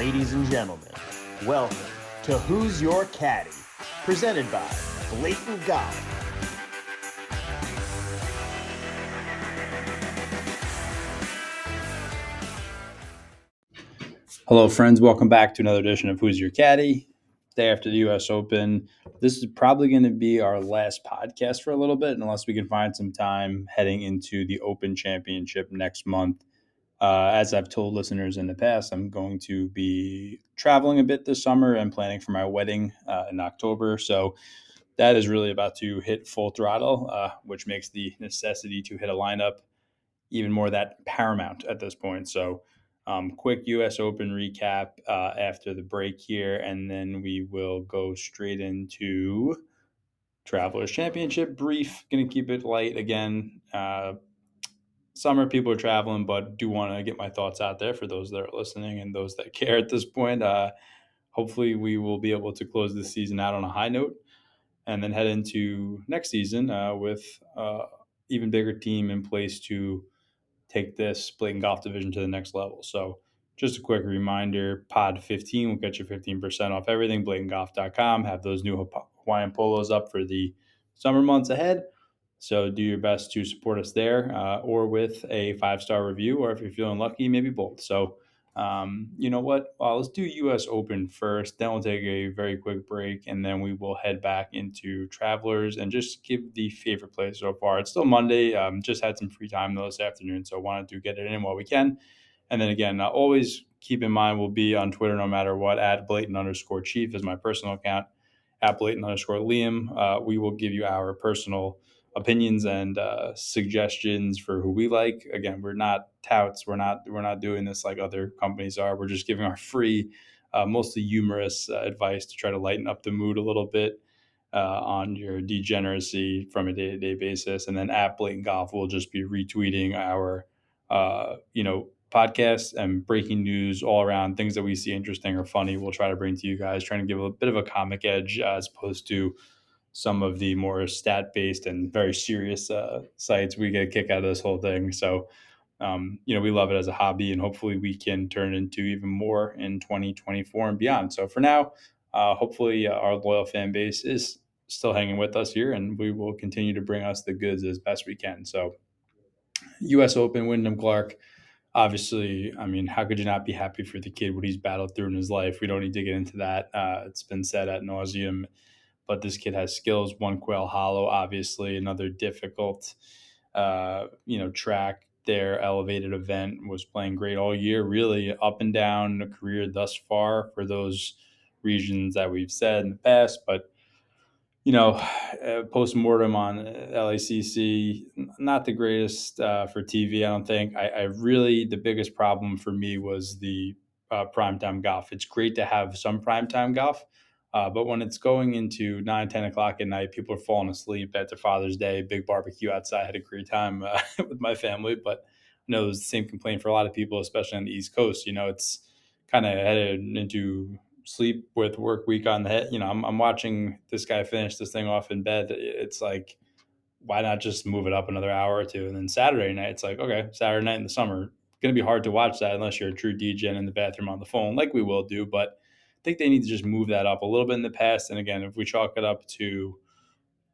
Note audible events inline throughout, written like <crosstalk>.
Ladies and gentlemen, welcome to Who's Your Caddy, presented by Blatant Golf. Hello, friends. Welcome back to another edition of Who's Your Caddy. Day after the U.S. Open. This is probably going to be our last podcast for a little bit, unless we can find some time heading into the Open Championship next month. Uh, as I've told listeners in the past, I'm going to be traveling a bit this summer and planning for my wedding uh, in October. So that is really about to hit full throttle, uh, which makes the necessity to hit a lineup even more that paramount at this point. So um, quick U.S. Open recap uh, after the break here, and then we will go straight into Travelers Championship brief. Going to keep it light again. Summer people are traveling, but do want to get my thoughts out there for those that are listening and those that <laughs> care at this point. Uh, hopefully, we will be able to close this season out on a high note, and then head into next season uh, with uh, even bigger team in place to take this Blatant Golf division to the next level. So, just a quick reminder Pod 15 will get you 15% off everything. BlatantGolf.com. Have those new Hawaiian polos up for the summer months ahead. So, do your best to support us there uh, or with a five star review, or if you're feeling lucky, maybe both. So, um, you know what? Well, let's do U.S. Open first. Then we'll take a very quick break, and then we will head back into Travelers and just give the favorite play so far. It's still Monday. Um, just had some free time though this afternoon, so wanted to get it in while we can. And then again, uh, always keep in mind we'll be on Twitter no matter what. At blatant underscore chief is my personal account. At blatant underscore Liam, uh, we will give you our personal opinions and uh, suggestions for who we like. Again, we're not touts. We're not we're not doing this like other companies are. We're just giving our free, uh, mostly humorous uh, advice to try to lighten up the mood a little bit uh, on your degeneracy from a day to day basis. And then at Blatant Golf, we'll just be retweeting our uh, you know podcasts and breaking news all around things that we see interesting or funny. We'll try to bring to you guys, trying to give a bit of a comic edge as opposed to some of the more stat based and very serious uh, sites, we get a kick out of this whole thing. So, um, you know, we love it as a hobby, and hopefully we can turn into even more in 2024 and beyond. So, for now, uh, hopefully uh, our loyal fan base is still hanging with us here, and we will continue to bring us the goods as best we can. So, U.S. Open, Wyndham Clark. Obviously, I mean, how could you not be happy for the kid what he's battled through in his life? We don't need to get into that. Uh, it's been said at nauseum but this kid has skills. One Quail Hollow, obviously, another difficult, uh, you know, track. Their elevated event was playing great all year, really up and down the career thus far for those regions that we've said in the past. But you know, <sighs> uh, post mortem on LACC, not the greatest uh, for TV. I don't think. I, I, really the biggest problem for me was the uh, primetime golf. It's great to have some primetime golf, uh, but when it's going into 9, 10 o'clock at night, people are falling asleep after Father's Day, big barbecue outside. I had a great time uh, <laughs> with my family. But I know it was the same complaint for a lot of people, especially on the East Coast. You know, it's kind of headed into sleep with work week on the head. You know, I'm, I'm watching this guy finish this thing off in bed. It's like, why not just move it up another hour or two? And then Saturday night, it's like, okay, Saturday night in the summer, going to be hard to watch that unless you're a true DJ in the bathroom on the phone, like we will do. But think they need to just move that up a little bit in the past. And again, if we chalk it up to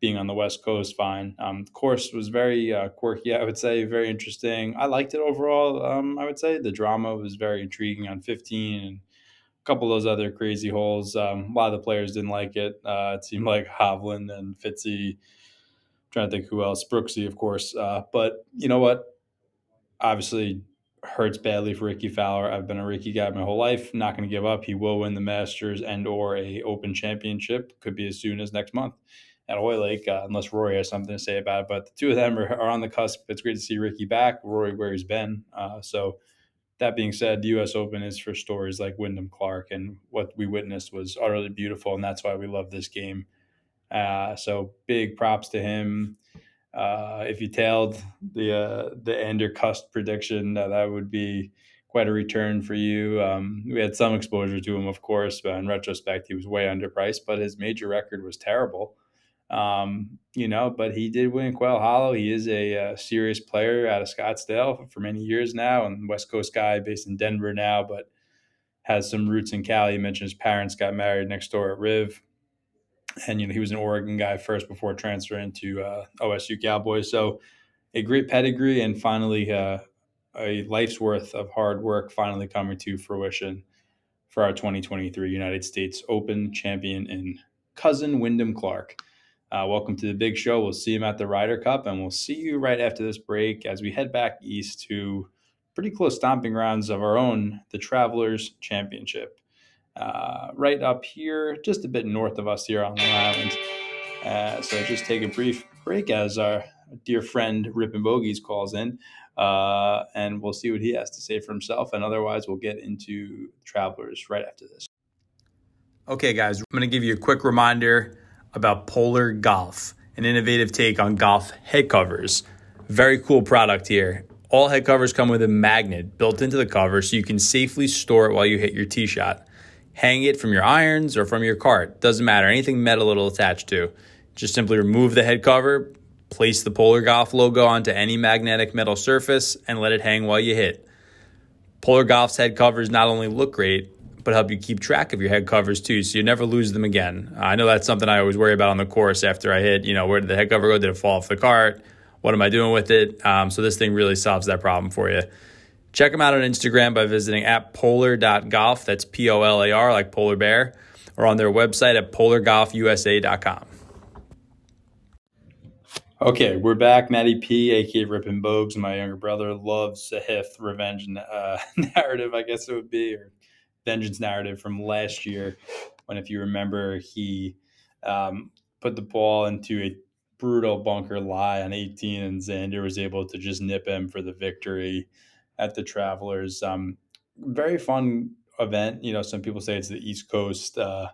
being on the West Coast, fine. Um, the course was very uh, quirky, <laughs> I would say, very interesting. I liked it overall. Um, I would say the drama was very intriguing on 15 and a couple of those other crazy holes. Um, a lot of the players didn't like it. Uh, it seemed like Hovland and Fitzy. I'm trying to think who else, Brooksy, of course. Uh, but you know what? Obviously, hurts badly for Rickie Fowler. I've been a Rickie guy my whole life. Not going to give up. He will win the Masters and or a Open Championship. Could be as soon as next month at Hoylake, uh, unless Rory has something to say about it. But the two of them are, are on the cusp. It's great to see Rickie back. Rory where he's been. Uh, so that being said, the U.S. Open is for stories like Wyndham Clark, and what we witnessed was utterly beautiful, and that's why we love this game. Uh, so big props to him. Uh, if you tailed the uh, the Ender Cust prediction, uh, that would be quite a return for you. Um, we had some exposure to him, of course, but in retrospect, he was way underpriced. But his major record was terrible. Um, you know, but he did win Quail Hollow. He is a, a, uh, serious player out of Scottsdale for many years now, and West Coast guy based in Denver now. But has some roots in Cali. He mentioned his parents got married next door at Riv. And, you know, he was an Oregon guy first before transferring to uh, OSU Cowboys. So a great pedigree and finally uh, a life's worth of hard work finally coming to fruition for our 2023 United States Open champion in cousin Wyndham Clark. Uh, welcome to the big show. We'll see him at the Ryder Cup, and we'll see you right after this break as we head back east to pretty close stomping grounds of our own, the Travelers Championship. Right up here, just a bit north of us here on Long Island. Uh, so just take a brief break as our dear friend Rippin' Bogies calls in uh, and we'll see what he has to say for himself. And otherwise, we'll get into travelers right after this. Okay, guys, I'm going to give you a quick reminder about Polar Golf, an innovative take on golf head covers. Very cool product here. All head covers come with a magnet built into the cover so you can safely store it while you hit your tee shot. Hang it from your irons or from your cart. Doesn't matter. Anything metal it'll attach to. Just simply remove the head cover, Place the Polar Golf logo onto any magnetic metal surface and let it hang while you hit. Polar Golf's head covers not only look great, but help you keep track of your head covers too, so you never lose them again. I know that's something I always worry about on the course after I hit. You know, where did the head cover go? Did it fall off the cart? What am I doing with it? Um, so this thing really solves that problem for you. Check them out on Instagram by visiting at polar.golf. That's P O L A R, like polar bear, or on their website at polargolfusa.com. Okay, we're back. Matty P, aka Rippin' Bogues, my younger brother, loves the Hith revenge uh, <laughs> narrative, I guess it would be, or vengeance narrative from last year, when, if you remember, he um, put the ball into a brutal bunker lie on 18, and Xander was able to just nip him for the victory at the Travelers. Um, very fun event. You know, some people say it's the East Coast. Uh,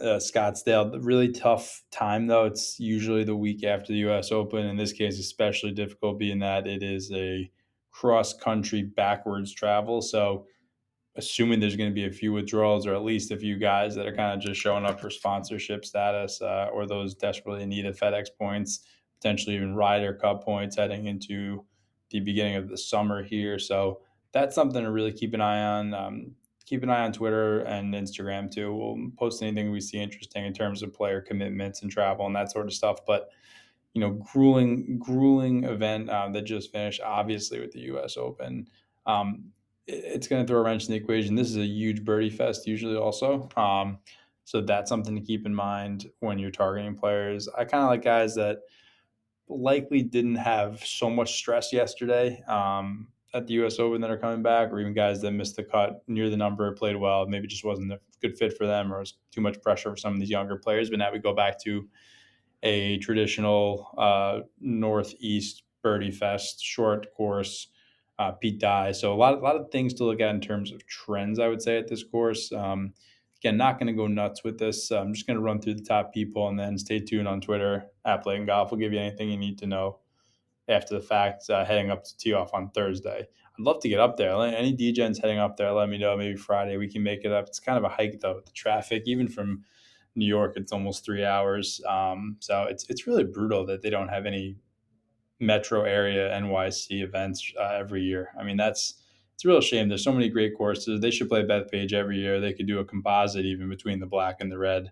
uh, Scottsdale. Really tough time though. It's usually the week after the U.S. Open. In this case, especially difficult, being that it is a cross country backwards travel. So, assuming there's going to be a few withdrawals or at least a few guys that are kind of just showing up for sponsorship status uh, or those desperately needed FedEx points, potentially even Ryder Cup points heading into the beginning of the summer here. So that's something to really keep an eye on. Um, keep an eye on Twitter and Instagram too. We'll post anything we see interesting in terms of player commitments and travel and that sort of stuff. But you know, grueling, grueling event uh, that just finished, obviously with the U.S. Open. Um, it, it's going to throw a wrench in the equation. This is a huge birdie fest, usually also. Um, so that's something to keep in mind when you're targeting players. I kind of like guys that likely didn't have so much stress yesterday. Um, at the U.S. Open that are coming back, or even guys that missed the cut near the number, played well, maybe just wasn't a good fit for them, or was too much pressure for some of these younger players. But now we go back to a traditional uh, Northeast birdie fest, short course, uh, Pete Dye. So a lot, a lot of things to look at in terms of trends. I would say at this course. Um, again, not going to go nuts with this. I'm just going to run through the top people, and then stay tuned on Twitter at Blatant Golf. We'll give you anything you need to know after the fact, uh, heading up to tee off on Thursday. I'd love to get up there. Any DJs heading up there, let me know. Maybe Friday we can make it up. It's kind of a hike though. The traffic, even from New York, it's almost three hours. Um, so it's it's really brutal that they don't have any metro area NYC events uh, every year. I mean, that's it's a real shame. There's so many great courses. They should play Bethpage every year. They could do a composite even between the black and the red.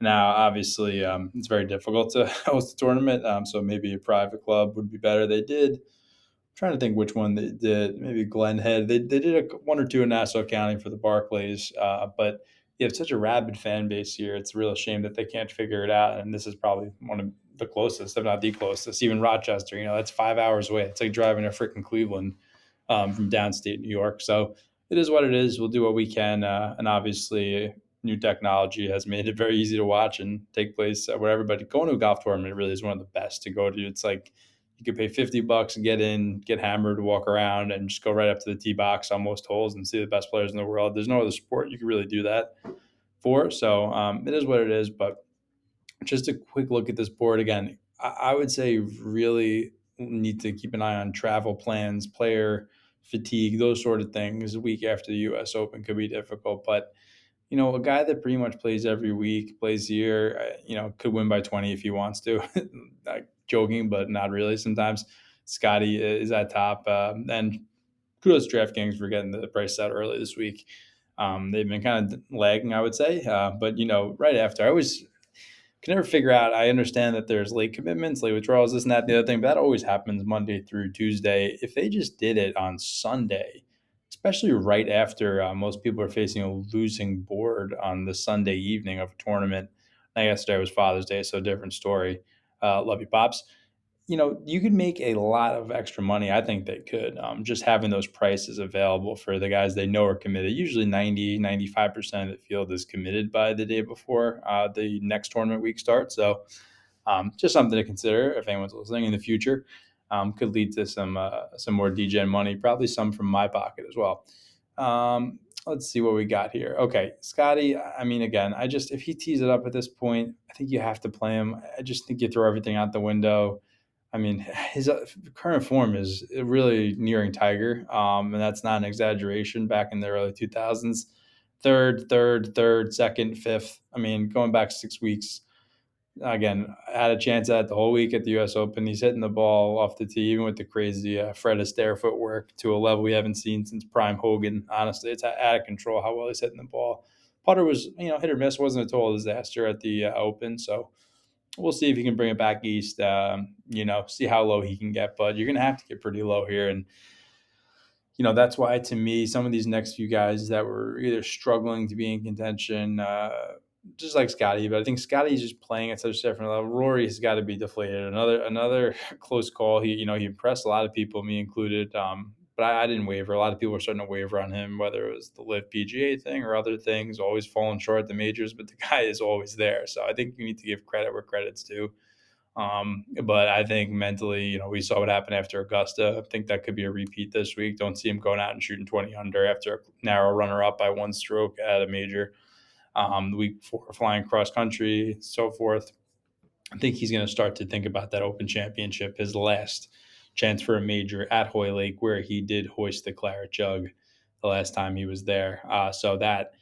Now, obviously, um, it's very difficult to <laughs> host a tournament, um, so maybe a private club would be better. They did. I'm trying to think which one they did. Maybe Glen Head. They, they did a, one or two in Nassau County for the Barclays, uh, but you have such a rabid fan base here. It's a real shame that they can't figure it out. And this is probably one of the closest, if not the closest. Even Rochester, you know, that's five hours away. It's like driving to freaking Cleveland um, from downstate New York. So it is what it is. We'll do what we can, uh, and obviously new technology has <laughs> made it very easy to watch and take place wherever. But going to a golf tournament really is one of the best to go to. It's like you could pay 50 bucks and get in, get hammered, walk around, and just go right up to the tee box on most holes and see the best players in the world. There's no other sport you can really do that for. So um, it is what it is. But just a quick look at this board again, I would say really need to keep an eye on travel plans, player fatigue, those sort of things. A week after the U.S. Open could be difficult, but you know, a guy that pretty much plays every week, plays here, uh, you know, could win by 20 if he wants to. <laughs> like joking, but not really sometimes. Scotty is at top. Um, and kudos to DraftKings for getting the price set early this week. Um, they've been kind of lagging, I would say. Uh, but you know, right after, I always can never figure out. I understand that there's late commitments, late withdrawals, this and that, the other thing, but that always happens Monday through Tuesday. If they just did it on Sunday, especially right after uh, most people are facing a losing board on the Sunday evening of a tournament. Now, yesterday was Father's Day, so different story. Uh, love you, pops you know, you could make a lot of extra money. I think they could. Um, just having those prices available for the guys they know are committed. Usually 90, 95% of the field is committed by the day before uh, the next tournament week starts. So um, just something to consider if anyone's listening in the future. Um, could lead to some uh, some more DGen money, probably some from my pocket as well. Um, let's see what we got here. Okay, Scotty. I mean, again, I just if he tees it up at this point, I think you have to play him. I just think you throw everything out the window. I mean, <sighs> his uh, current form is really nearing Tiger, um, and that's not an exaggeration. Back in the early 2000s, third, third, third, second, fifth. I mean, going back six weeks. Again, had a chance at the whole week at the U.S. Open. He's hitting the ball off the tee, even with the crazy uh, Fred Astaire footwork, to a level we haven't seen since Prime Hogan. Honestly, it's out of control how well he's hitting the ball. Putter was, you know, hit or miss. wasn't a total disaster at the uh, Open, so we'll see if he can bring it back east. Um, you know, see how low he can get, but you're going to have to get pretty low here. And, you know, that's why to me, some of these next few guys that were either struggling to be in contention, uh, just like Scotty, but I think Scotty's just playing at such a different level. Rory has got to be deflated. Another another <laughs> close call. He you know he impressed a lot of people, me included. Um, but I, I, didn't waver. A lot of people were starting to waver on him, whether it was the LIV PGA thing or other things. Always falling short at the majors, but the <laughs> guy is always there. So I think you need to give credit where credit's due. Um, but I think mentally, you know, we saw what happened after Augusta. I think that could be a repeat this week. Don't see him going out and shooting 20 under after a narrow runner up by one stroke at a major. Um, week before flying cross country, so forth. I think he's going to start to think about that Open Championship, his last chance for a major at Hoylake, where he did hoist the claret jug the last time he was there. Uh, so that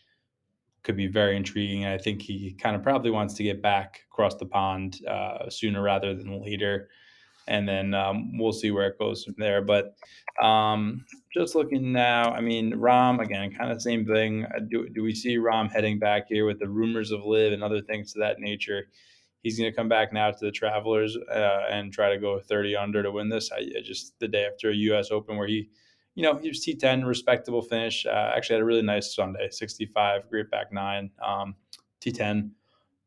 could be very intriguing. I think he kind of probably wants to get back across the pond uh, sooner rather than later. And then um, we'll see where it goes from there. But um, just looking now, I mean, Rahm, again, kind of same thing. Uh, do, do we see Rahm heading back here with the rumors of LIV and other things to that nature? He's going to come back now to the Travelers uh, and try to go 30 under to win this. I, I, just the day after a U.S. Open where he, you know, he was T10, respectable finish. Uh, actually had a really nice Sunday, 65, great back nine, um, T10.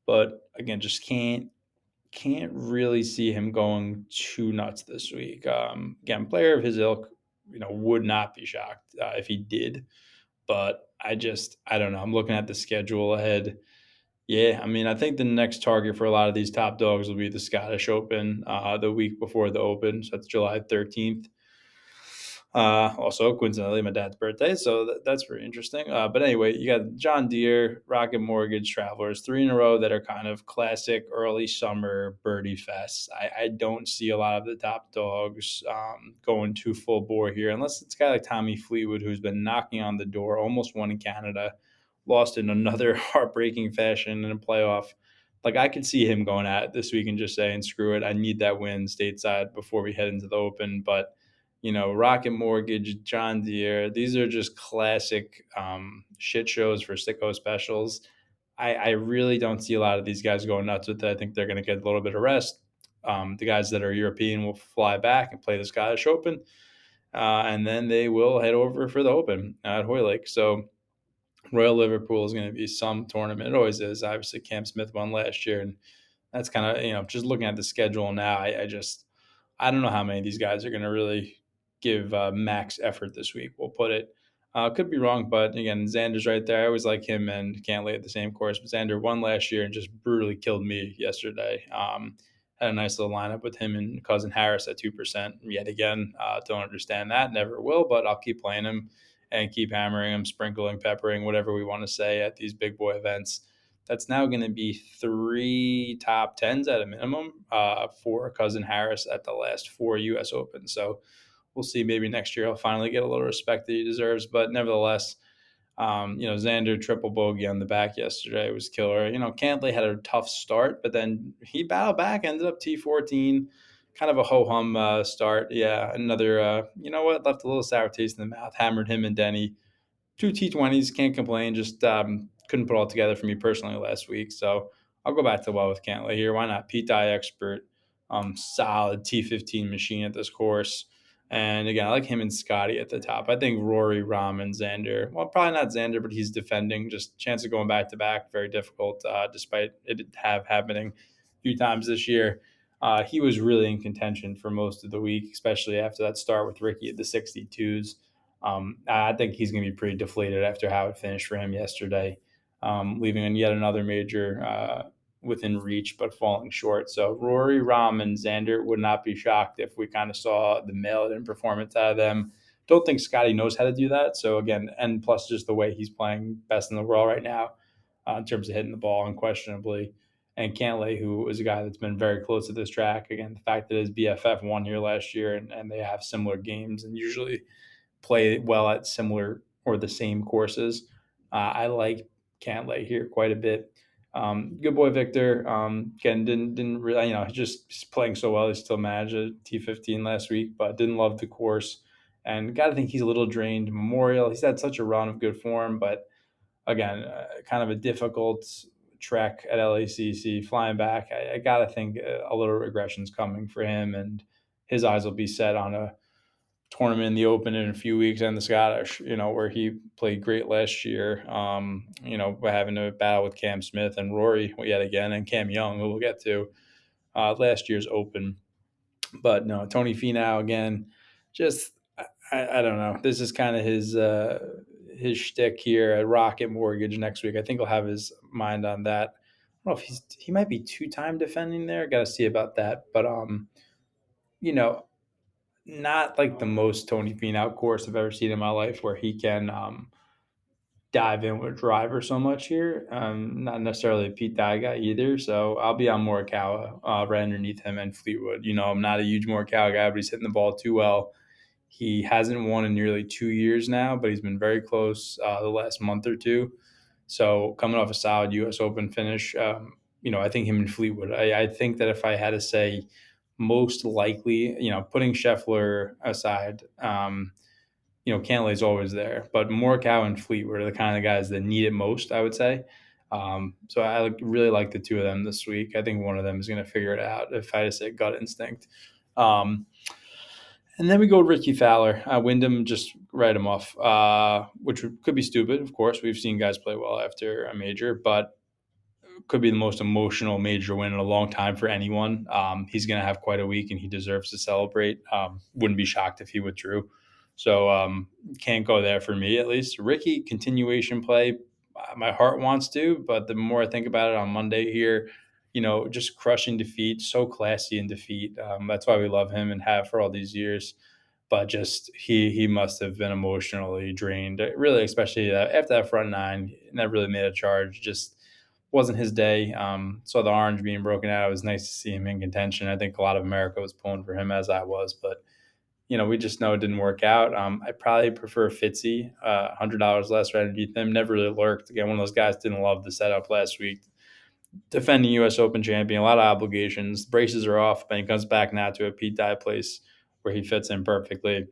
But again, just can't can't really see him going too nuts this week. Um, again, player of his ilk, you know, would not be shocked uh, if he did. But I just, I don't know. I'm looking at the schedule ahead. Yeah, I mean, I think the next target for a lot of these top dogs will be the Scottish Open uh, the week before the Open. So that's July 13th. Uh, also, coincidentally, my dad's birthday, so that, that's very interesting. Uh, but anyway, you got John Deere, Rocket Mortgage, Travelers, three in a row that are kind of classic early summer birdie fests. I, I don't see a lot of the top dogs um, going too full bore here, unless it's a guy like Tommy Fleetwood, who's been knocking on the door, almost won in Canada lost in another <laughs> heartbreaking fashion in a playoff. Like I could see him going at it this week and just saying, "Screw it, I need that win stateside before we head into the Open." But you know, Rocket Mortgage, John Deere, these are just classic um, shit shows for sicko specials. I, I, really don't see a lot of these guys going nuts with it. I think they're going to get a little bit of rest. Um, the guys that are European will fly back and play the Scottish Open, uh, and then they will head over for the Open at Hoylake. So Royal Liverpool is going to be some tournament. It always is. Obviously, Cam Smith won last year, and that's kind of you know just looking at the schedule now. I, I, just I don't know how many of these guys are going to really give uh, max effort this week. We'll put it. Uh, could be wrong, but again, Xander's right there. I always like him and Cantlay at the same course. But Xander won last year and just brutally killed me yesterday. Um, had a nice little lineup with him and cousin Harris at two percent. Yet again, uh, don't understand that. Never will, but I'll keep playing him and keep hammering them, sprinkling, peppering, whatever we want to say at these big boy events. That's now going to be three top tens at a minimum uh, for cousin Harris at the last four U.S. Open. So we'll see. Maybe next year he'll finally get a little respect that he deserves. But nevertheless, um, you know, Xander triple bogey on the back yesterday was killer. You know, Cantlay had a tough start, but then he battled back, ended up T14 kind of a ho hum uh, start. Yeah, another. Uh, you know what? Left a little sour taste in the mouth. Hammered him and Denny. two T20s, can't complain. Just um, couldn't put all together for me personally last week. So I'll go back to well with Cantlay here. Why not? Pete Dye expert, um, solid T15 machine at this course. And again, I like him and Scotty at the top. I think Rory, Rahm, and Xander. Well, probably not Xander, but he's defending. Just chance of going back to back, very difficult, uh, despite it have happening a few times this year. Uh, he was really in contention for most of the week, especially after that start with Rickie at the 62s. Um, I think he's going to be pretty deflated after how it finished for him yesterday, um, leaving in yet another major uh, within reach, but falling short. So Rory, Rahm, and Xander would not be shocked if we kind of saw the mail-in performance out of them. Don't think Scotty knows how to do that. So again, and plus just the way he's playing best in the world right now uh, in terms of hitting the ball unquestionably. And Cantlay, who is a guy that's been very close to this track. Again, the fact that his BFF won here last year and, and they have similar games and usually play well at similar or the same courses. Uh, I like Cantlay here quite a bit. Um, good boy Victor. Um, again, didn't didn't really you know just playing so well. He still managed a T15 last week, but didn't love the course. And got to think he's a little drained. Memorial, he's had such a run of good form, but again, uh, kind of a difficult trek at LACC. Flying back, I, I got to think a little regression's coming for him, and his eyes will be set on a tournament in the Open in a few weeks and the Scottish, you know, where he played great last year. Um, you know, having to battle with Cam Smith and Rory yet again, and Cam Young, who we'll get to uh, last year's Open. But no, Tony Finau again, just I, I don't know. This is kind of his uh, his shtick here at Rocket Mortgage next week. I think he'll have his mind on that. I don't know if he's he might be two time defending there. Got to see about that. But um, you know, not like the most Tony Finau course I've ever seen in my life, where he can um, dive in with driver so much here. Um, not necessarily a Pete Dye guy either, so I'll be on Morikawa uh, right underneath him and Fleetwood. You know, I'm not a huge Morikawa guy, but he's hitting the ball too well. He hasn't won in nearly two years now, but he's been very close uh, the last month or two. So coming off a solid U.S. Open finish, um, you know, I think him and Fleetwood. I, I think that if I had to say most likely, you know, putting Scheffler aside, um, you know, Cantlay's always there, but Morikawa and Fleetwood are the kind of guys that need it most, I would say. Um, so I really like the two of them this week. I think one of them is going to figure it out. If I to say gut instinct, um, and then we go Rickie Fowler. Uh, Wyndham just write him off, uh, which could be stupid. Of course, we've seen guys play well after a major, but could be the most emotional major win in a long time for anyone. Um, he's going to have quite a week, and he deserves to celebrate. Um, wouldn't be shocked if he withdrew. So um, can't go there for me at least. Rickie continuation play. My heart wants to, but the more I think about it on Monday here, you know, just crushing defeat, so classy in defeat. Um, that's why we love him and have for all these years. But just he he must have been emotionally drained, really, especially after that front nine. Never really made a charge. Just wasn't his day. Um, saw the orange being broken out. It was nice to see him in contention. I think a lot of America was pulling for him as I was, but you know, we just know it didn't work out. Um, I probably prefer Fitzy, uh, hundred dollars less right underneath him. Never really lurked. Again, one of those guys didn't love the setup last week. Defending U.S. Open champion, a lot of obligations. Braces are off, but he comes back now to a Pete Dye place where he fits in perfectly.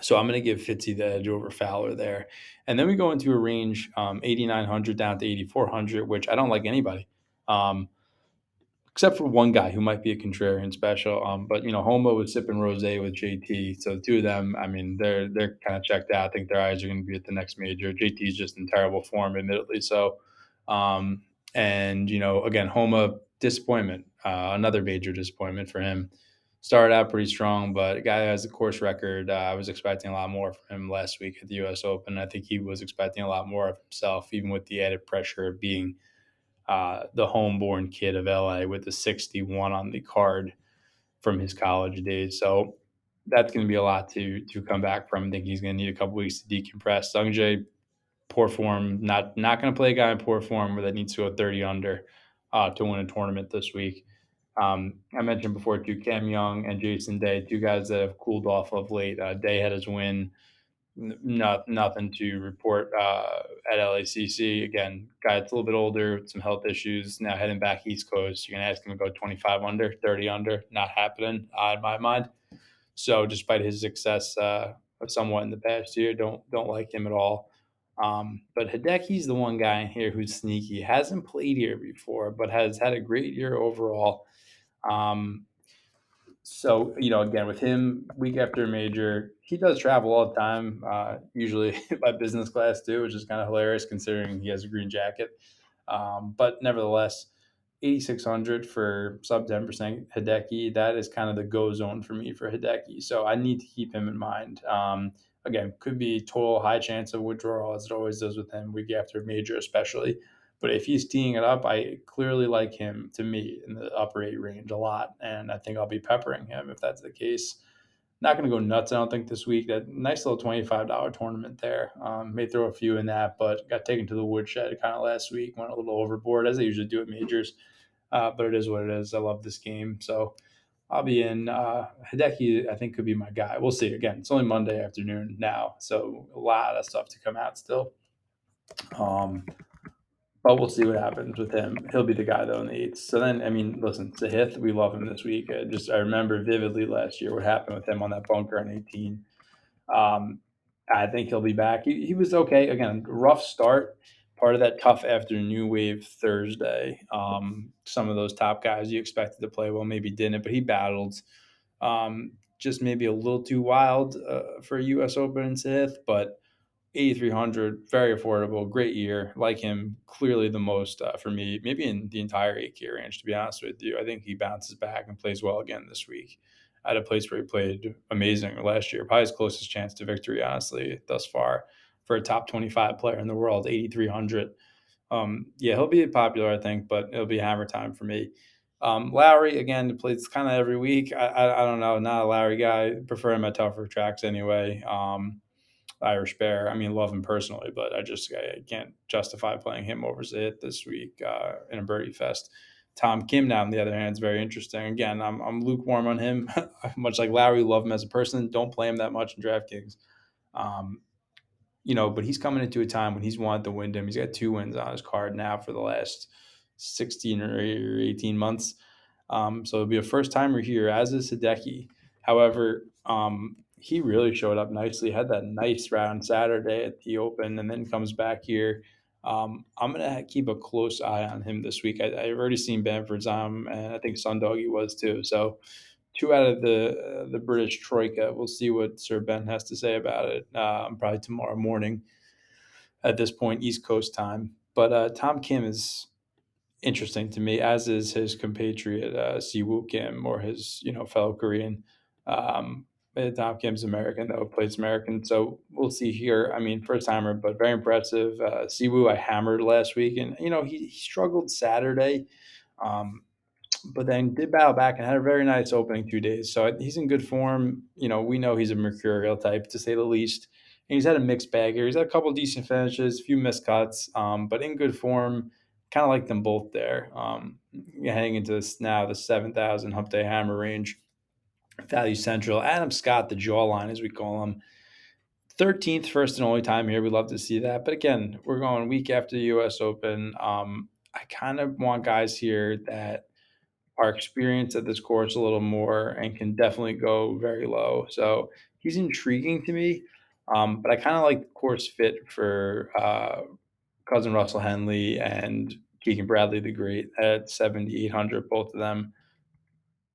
So I'm going to give Fitzy the edge over Fowler there. And then we go into a range um, 8,900 down to 8,400, which I don't like anybody, um, except for one guy who might be a contrarian special. Um, but, you know, Homa was sipping rose with JT. So two of them, I mean, they're they're kind of checked out. I think their eyes are going to be at the next major. JT is just in terrible form, admittedly. So, um, and, you know, again, Homa, disappointment, uh, another major disappointment for him started out pretty strong, but a guy has a course record, uh, I was expecting a lot more from him last week at the U.S. Open. I think he was expecting a lot more of himself, even with the added pressure of being uh, the homeborn kid of LA with the 61 on the card from his college days. So that's going to be a lot to to come back from. I think he's going to need a couple weeks to decompress. Sungjae, poor form, not not going to play a guy in poor form where that needs to go 30 under uh, to win a tournament this week. Um, I mentioned before too, Cam Young and Jason Day, two guys that have cooled off of late. Uh, Day had his win, not nothing to report uh, at LACC. Again, guy that's a little bit older, some health issues. Now heading back East Coast, you're gonna ask him to go 25 under, 30 under, not happening uh, in my mind. So, despite his success uh, somewhat in the past year, don't don't like him at all. Um, but Hideki's the one guy in here who's sneaky. Hasn't played here before, but has had a great year overall. Um, so you know, again with him, week after major, he does travel all the time. Uh, usually <laughs> by business class too, which is kind of hilarious considering he has a green jacket. Um, but nevertheless, 8600 for sub 10% Hideki. That is kind of the go zone for me for Hideki. So I need to keep him in mind. Um, again, could be total high chance of withdrawal as it always does with him week after major, especially. But if he's teeing it up, I clearly like him to me in the upper eight range a lot. And I think I'll be peppering him if that's the case. Not going to go nuts, I don't think, this week. That nice little $25 tournament there. Um, may throw a few in that, but got taken to the woodshed kind of last week. Went a little overboard, as I usually do at majors. Uh, but it is what it is. I love this game. So I'll be in. Uh, Hideki, I think, could be my guy. We'll see. Again, it's only Monday afternoon now. So a lot of stuff to come out still. Um, but we'll see what happens with him. He'll be the guy though in the eights. So then, I mean, listen, Sahith, we love him this week. I just I remember vividly last year what happened with him on that bunker on 18. Um, I think he'll be back. He, he was okay. Again, rough start. Part of that tough after New Wave Thursday. Um, some of those top guys you expected to play well maybe didn't, but he battled. Um, just maybe a little too wild uh, for U.S. Open and Sahith, but 8300 very affordable great year like him clearly the most uh, for me maybe in the entire 8k range to be honest with you i think he bounces back and plays well again this week at a place where he played amazing last year probably his closest chance to victory honestly thus far for a top 25 player in the world 8300 um, yeah he'll be popular i think but it'll be hammer time for me um, Lowry again plays kind of every week. I, I, I don't know, not a Lowry guy. Prefer him at tougher tracks anyway. Um, Irish Bear. I mean, love him personally, but I just I can't justify playing him over Zayt this week uh, in a birdie fest. Tom Kim, now on the other hand, is very interesting. Again, I'm, I'm lukewarm on him, <laughs> much like Lowry. Love him as a person. Don't play him that much in DraftKings. Um, you know, but he's coming into a time when he's wanted to win him. He's got two wins on his card now for the last 16 or 18 months. Um, so it'll be a first timer here, as is Hideki. However, um, he really showed up nicely. Had that nice round Saturday at the Open, and then comes back here. Um, I'm gonna keep a close eye on him this week. I, have already seen Bamford's on, and I think Sundoggy was too. So, two out of the uh, the British troika. We'll see what Sir Ben has to say about it. Um, probably tomorrow morning. At this point, East Coast time. But uh, Tom Kim is interesting to me, as is his compatriot uh, Siwoo Kim or his you know fellow Korean. Um, Tom Kim's American, though, plays American. So we'll see here. I mean, first timer, but very impressive. Uh, Siwoo, I hammered last week, and, you know, he, he struggled Saturday, um, but then did battle back and had a very nice opening two days. So he's in good form. You know, we know he's a mercurial type, to say the least. And he's had a mixed bag here. He's had a couple decent finishes, a few miscuts, um, but in good form. Kind of like them both there. Um, heading into this now, the 7,000 Hump Day Hammer range. Value Central. Adam Scott, the jawline, as we call him. 13th, first and only time here. We'd love to see that. But again, we're going week after the US Open. Um, I kind of want guys here that are experienced at this course a little more and can definitely go very low. So he's intriguing to me. Um, but I kind of like the course fit for uh, cousin Russell Henley and Keegan Bradley the Great at 7,800, both of them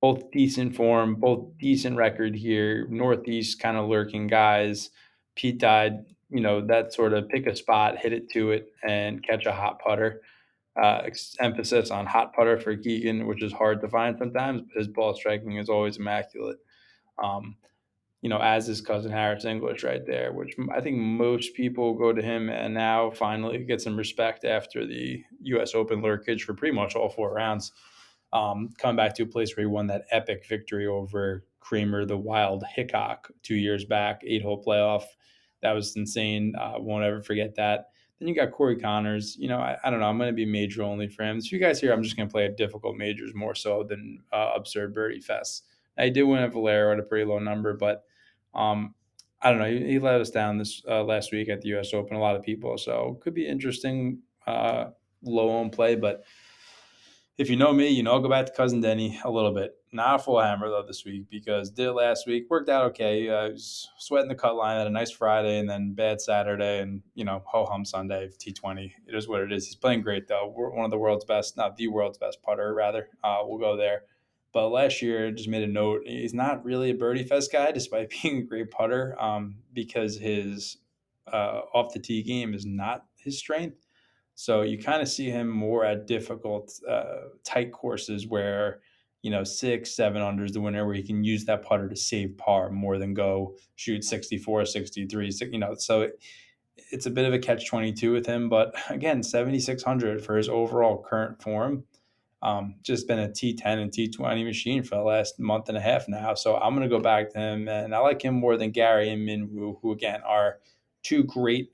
both decent form, both decent record here. Northeast kind of lurking guys. Pete Dye, you know, that sort of pick a spot, hit it to it, and catch a hot putter. Uh, emphasis on hot putter for Keegan, which is hard to find sometimes, but his ball striking is always immaculate. Um, you know, as his cousin Harris English right there, which I think most people go to him and now finally get some respect after the U.S. Open lurkage for pretty much all four rounds um, coming back to a place where he won that epic victory over Kramer, the Wild Hickok, two years back, eight hole playoff. That was insane. Uh, won't ever forget that. Then you got Corey Conners. You know, I, I don't know. I'm going to be major only for him. So you guys here, I'm just going to play difficult majors more so than uh, absurd birdie fests. I did win at Valero at a pretty low number, but um, I don't know. He, he, let us down this uh, last week at the U.S. Open. A lot of people, so could be interesting. Uh, low on play, but if you know me, you know I'll go back to cousin Denny a little bit. Not a full hammer though this week because did it last week, worked out okay. I was sweating the cut line, had a nice Friday and then bad Saturday, and you know ho hum Sunday T twenty. It is what it is. He's playing great though. We're one of the world's best, not the world's best putter, rather. Uh, we'll go there. But last year, just made a note. He's not really a birdie fest guy, despite <laughs> being a great putter, um, because his uh, off the tee game is not his strength. So you kind of see him more at difficult, uh, tight courses where, you know, six, seven under is the winner, where he can use that putter to save par more than go shoot 64, 63, you know. So it, it's a bit of a catch 22 with him. But again, 7,600 for his overall current form. Um, just been a T10 and T20 machine for the last month and a half now. So I'm going to go back to him. And I like him more than Gary and Minwoo, who, again, are two great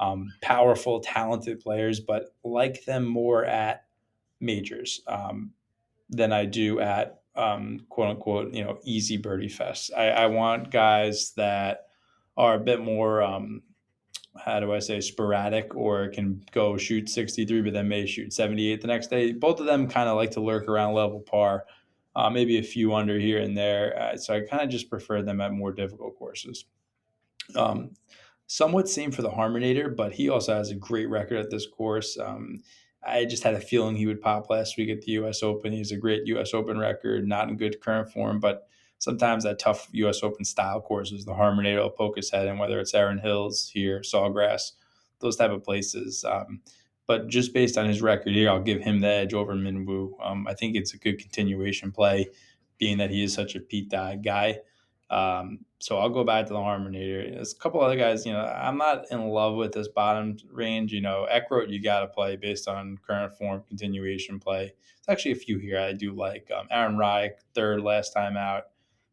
um, powerful, talented players, but like them more at majors um, than I do at um, quote unquote, you know, easy birdie fest. I, I want guys that are a bit more, um, how do I say, sporadic or can go shoot 63, but then may shoot 78 the next day. Both of them kind of like to lurk around level par, uh, maybe a few under here and there. Uh, so I kind of just prefer them at more difficult courses. Um, somewhat same for the Harmonator, but he also has a great record at this course. Um, I just had a feeling he would pop last week at the U.S. Open. He's a great U.S. Open record, not in good current form, but sometimes that tough U.S. Open style courses, the Harmonator will poke head and whether it's Erin Hills here, Sawgrass, those type of places. Um, but just based on his record here, I'll give him the edge over Minwoo. Um, I think it's a good continuation play, being that he is such a Pete Dye guy. Um, so I'll go back to the Harmonator. There's a couple other guys, you know, I'm not in love with this bottom range. You know, Eckroat, you got to play based on current form, continuation play. It's actually a few here I do like. Um, Aaron Rai, third last time out,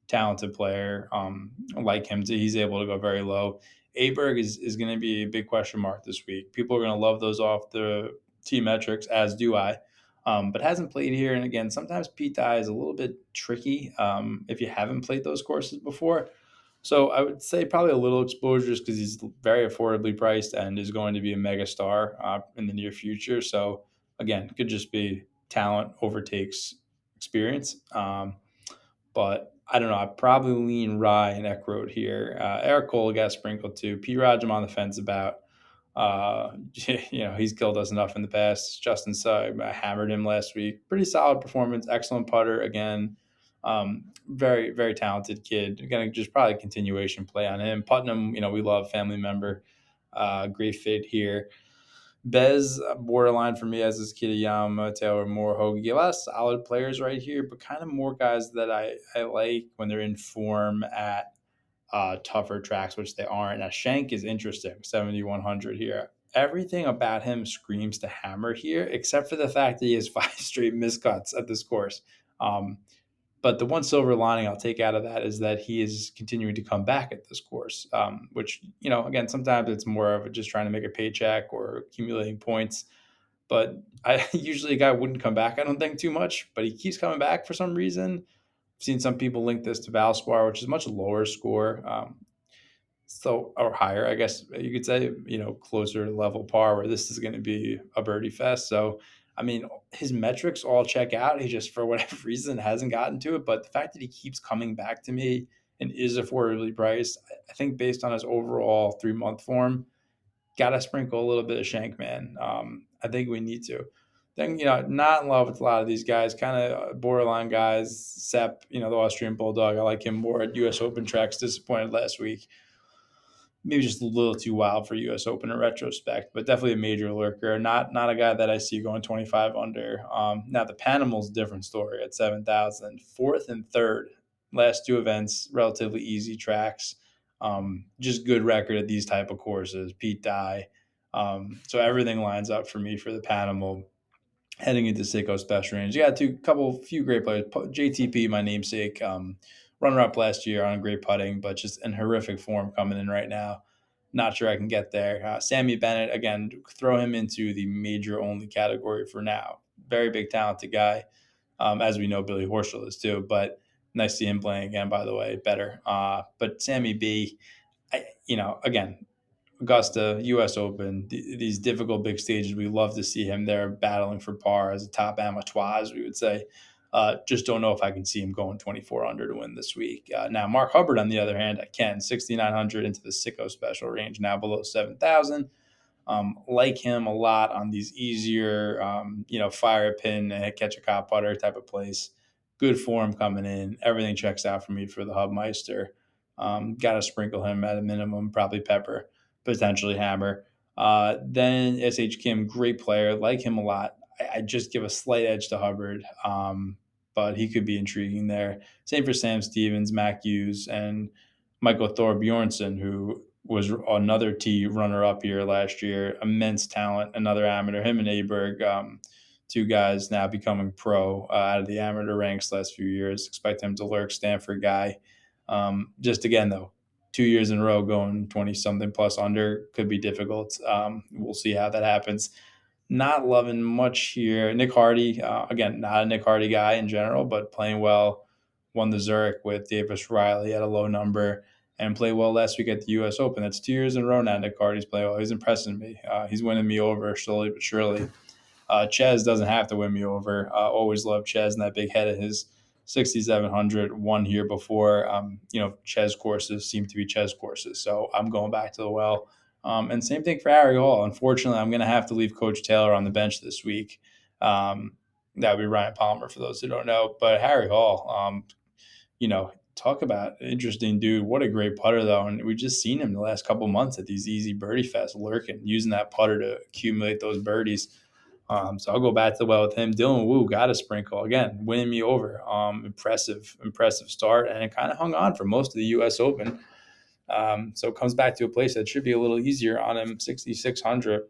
talented player. Um, like him. He's able to go very low. Aberg is, is going to be a big question mark this week. People are going to love those off the T metrics, as do I um, but hasn't played here. And again, sometimes Dye is a little bit tricky um, if you haven't played those courses before. So I would say probably a little exposure just because he's very affordably priced and is going to be a mega star uh, in the near future. So again, could just be talent overtakes experience. Um, but I don't know. I probably lean Rai and Eckroat here. Uh, Eric Cole got sprinkled too. P. Raj, I'm on the fence about. Uh, <laughs> you know, he's killed us enough in the past. Justin Suh, I hammered him last week. Pretty solid performance, excellent putter again. Um, very, very talented kid. Gonna just probably continuation play on him. Putnam, you know, we love family member. Uh, great fit here. Bez, borderline for me as this Kitayama, Taylor Moore, Hoge. A lot of solid players right here, but kind of more guys that I, I like when they're in form at uh, tougher tracks, which they aren't. Now, Schenk is interesting, 7,100 here. Everything about him screams to hammer here, except for the fact that he has <laughs> five straight miscuts at this course. Um, but the one silver lining I'll take out of that is that he is continuing to come back at this course, um, which, you know, again, sometimes it's more of just trying to make a paycheck or accumulating points. But I <laughs> usually a guy wouldn't come back, I don't think, too much, but he keeps coming back for some reason seen some people link this to Valspar, which is much lower score. Um, so or higher, I guess you could say, you know, closer to level par where this is going to be a birdie fest. So, I mean, his metrics all check out. He just, for <laughs> whatever reason, hasn't gotten to it. But the fact that he keeps coming back to me and is affordably priced, I think based on his overall three month form, got to sprinkle a little bit of Schenk, man. Um, I think we need to then you know not in love with a lot of these guys, kind of borderline guys. Sepp, you know the Austrian Bulldog, I like him more at U.S. Open tracks. Disappointed last week, maybe just a little too wild for U.S. Open in retrospect, but definitely a major lurker. Not not a guy that I see going 25 under. Um, now the Panamal's different story at 7,000, fourth and third. Last two events, relatively easy tracks. Um, just good record at these type of courses. Pete Dye. Um, so everything lines up for me for the Panamal heading into Seiko's best range. You got two couple few great players. JTP, my namesake, um, runner up last year on great putting, but just in horrific form coming in right now. Not sure I can get there. Uh, Sammy Bennett, again, throw him into the major only category for now. Very big, talented guy, um, as we know Billy Horschel is too. But nice to see him playing again, by the way, better. Uh, but Sammy B, I, you know, again, Augusta, U.S. Open, th- these difficult big stages. We love to see him there battling for par as a top amateur, as we would say. Uh, just don't know if I can see him going 24 under to win this week. Uh, now, Mark Hubbard, on the other hand, I can 6,900 into the Sicko special range, now below 7,000. Um, like him a lot on these easier, um, you know, fire a pin, and catch a cop putter type of place. Good form coming in. Everything checks out for me for the Hubmeister. Um, Got to sprinkle him at a minimum, probably pepper, potentially hammer. Uh, then SH Kim, great player, like him a lot. I, I just give a slight edge to Hubbard, um, but he could be intriguing there. Same for Sam Stevens, Mac Hughes, and Michael Thorbjornsen, who was another T runner up here last year. Immense talent, another amateur. Him and Aberg, um, two guys now becoming pro uh, out of the amateur ranks last few years. Expect him to lurk Stanford guy. Um, just again though, two years in a row going 20 something plus under could be difficult. Um, we'll see how that happens. Not loving much here. Nick Hardy, uh, again, not a Nick Hardy guy in general, but playing well. Won the Zurich with Davis Riley at a low number and played well last week at the U.S. Open. That's two years in a row now. Nick Hardy's playing well. He's impressing me. Uh, he's winning me over slowly but surely. Uh, Chez doesn't have to win me over. Uh, always loved Chez and that big head of his. 6,700 one here before. Um, you know, Chez courses seem to be Chez courses. So I'm going back to the well. Um, and same thing for Harry Hall. Unfortunately, I'm going to have to leave Coach Taylor on the bench this week. Um, that would be Ryan Palmer for those who don't know. But Harry Hall, um, you know, talk about interesting dude. What a great putter though, and we've just seen him the last couple months at these easy birdie fests, lurking, using that putter to accumulate those birdies. Um, so I'll go back to the well with him. Dylan Wu got a sprinkle again, winning me over. Um, impressive, impressive start, and it kind of hung on for most of the U.S. Open. Um, so it comes back to a place that should be a little easier on him. 6,600,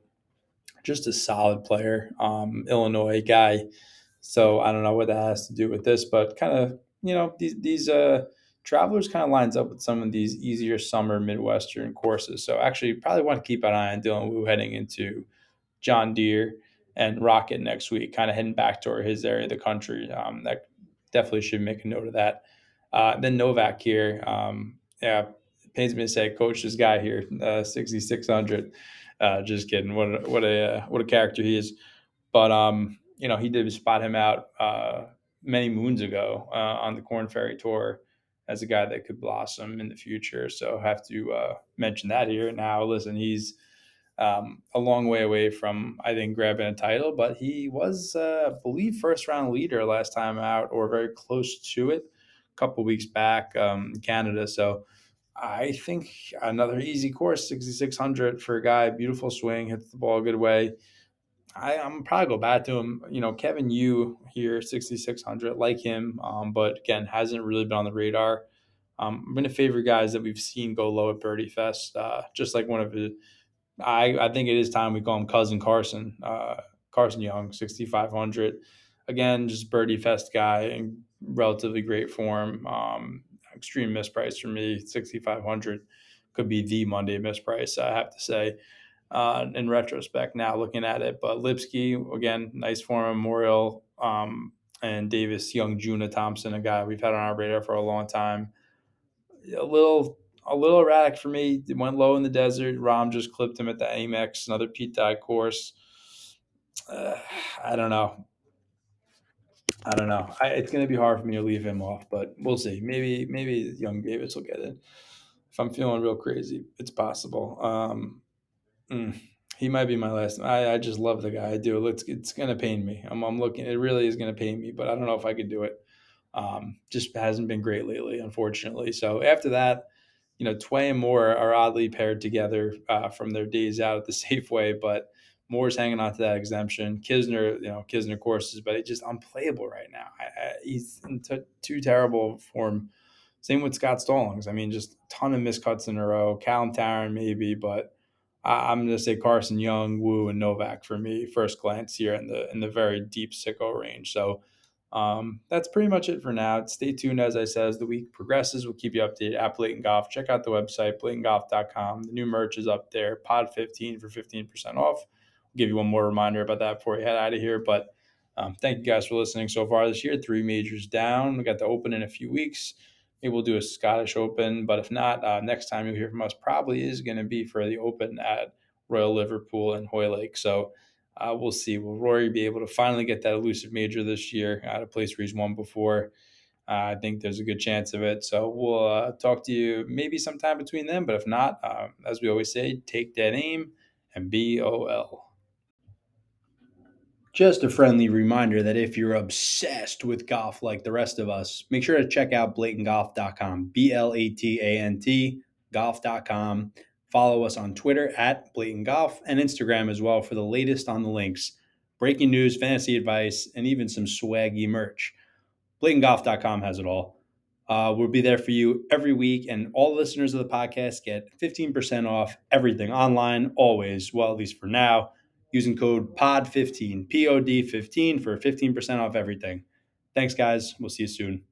just a solid player, um, Illinois guy. So I don't know what that has to do with this, but kind of you know these these uh, travelers kind of lines up with some of these easier summer Midwestern courses. So actually, probably want to keep an eye on Dylan Wu heading into John Deere and Rocket next week, kind of heading back toward his area of the country. Um, that definitely should make a note of that. Uh, then Novak here. Um, yeah, pains me to say, coach this guy here, uh, 6,600. Uh, just kidding. What a, what a uh, what a character he is. But um, you know, he did spot him out uh, many moons ago uh, on the Corn Ferry Tour as a guy that could blossom in the future. So have to uh, mention that here. Now, listen, he's um, a long way away from, I think, grabbing a title, but he was, uh, I believe, first round leader last time out or very close to it a couple weeks back um, in Canada. So I think another easy course, 6,600 for a guy, beautiful swing, hits the ball a good way. I, am probably go back to him. You know, Kevin Yu here, 6,600, like him, um, but again, hasn't really been on the radar. Um, I'm going to favor guys that we've seen go low at Birdie Fest, uh, just like one of the I, I think it is time we call him cousin Carson, uh, Carson Young, 6,500. Again, just birdie fest guy in relatively great form. Um, extreme misprice for me, 6,500 could be the Monday misprice, I have to say. Uh, in retrospect, now looking at it, but Lipsky again, nice form, Memorial, um, and Davis Young, Juna Thompson, a guy we've had on our radar for a long time. A little a little erratic for me. It went low in the desert. Rahm just clipped him at the Amex, another Pete Dye course. Uh, I don't know. I don't know. I, it's going to be hard for me to leave him off, but we'll see. Maybe maybe young Davis will get it. If I'm feeling real crazy, it's possible. Um, mm, he might be my last. I, I just love the guy. I do. It's it's going to pain me. I'm, I'm looking. It really is going to pain me, but I don't know if I could do it. Um, just hasn't been great lately, unfortunately. So after that, you know, Tway and Moore are oddly paired together uh, from their days out at the <laughs> Safeway, but Moore's hanging on to that exemption. Kisner, you know, Kisner courses, but it's just unplayable right now. I, I, he's in t- too terrible form. Same with Scott Stallings. I mean, just a ton of miscuts in a row. Callum Tarren maybe, but I, am going to say Carson Young, Wu, and Novak for me first glance here in the in the very deep sicko range. So um, that's pretty much it for now. Stay tuned, as I said, as the week progresses. We'll keep you updated at Blatant Golf. Check out the website, blatantgolf.com. The new merch is up there, pod 15 for 15% off. I'll give you one more reminder about that before you head out of here. But um, thank you guys for listening so far this year. Three majors down. We got the open in a few weeks. maybe we'll do a Scottish Open. But if not, uh, next time you'll hear from us probably is going to be for the Open at Royal Liverpool and Hoylake. So uh, we'll see. Will Rory be able to finally get that elusive major this year at a place where he's won before? Uh, I think there's a good chance of it. So we'll uh, talk to you maybe sometime between them. But if not, um, as we always say, take that aim and BOL. Just a friendly reminder that if you're obsessed with golf like the rest of us, make sure to check out blatantgolf.com, B L A T A N T, golf.com. Follow us on Twitter at Blatant Golf and Instagram as well for the latest on the links, breaking news, fantasy advice, and even some swaggy merch. BlatantGolf.com has it all. Uh, we'll be there for you every week, and all listeners of the podcast get 15% off everything online, always, well, at least for now using code POD15, P O D 15 for 15% off everything. Thanks, guys. We'll see you soon.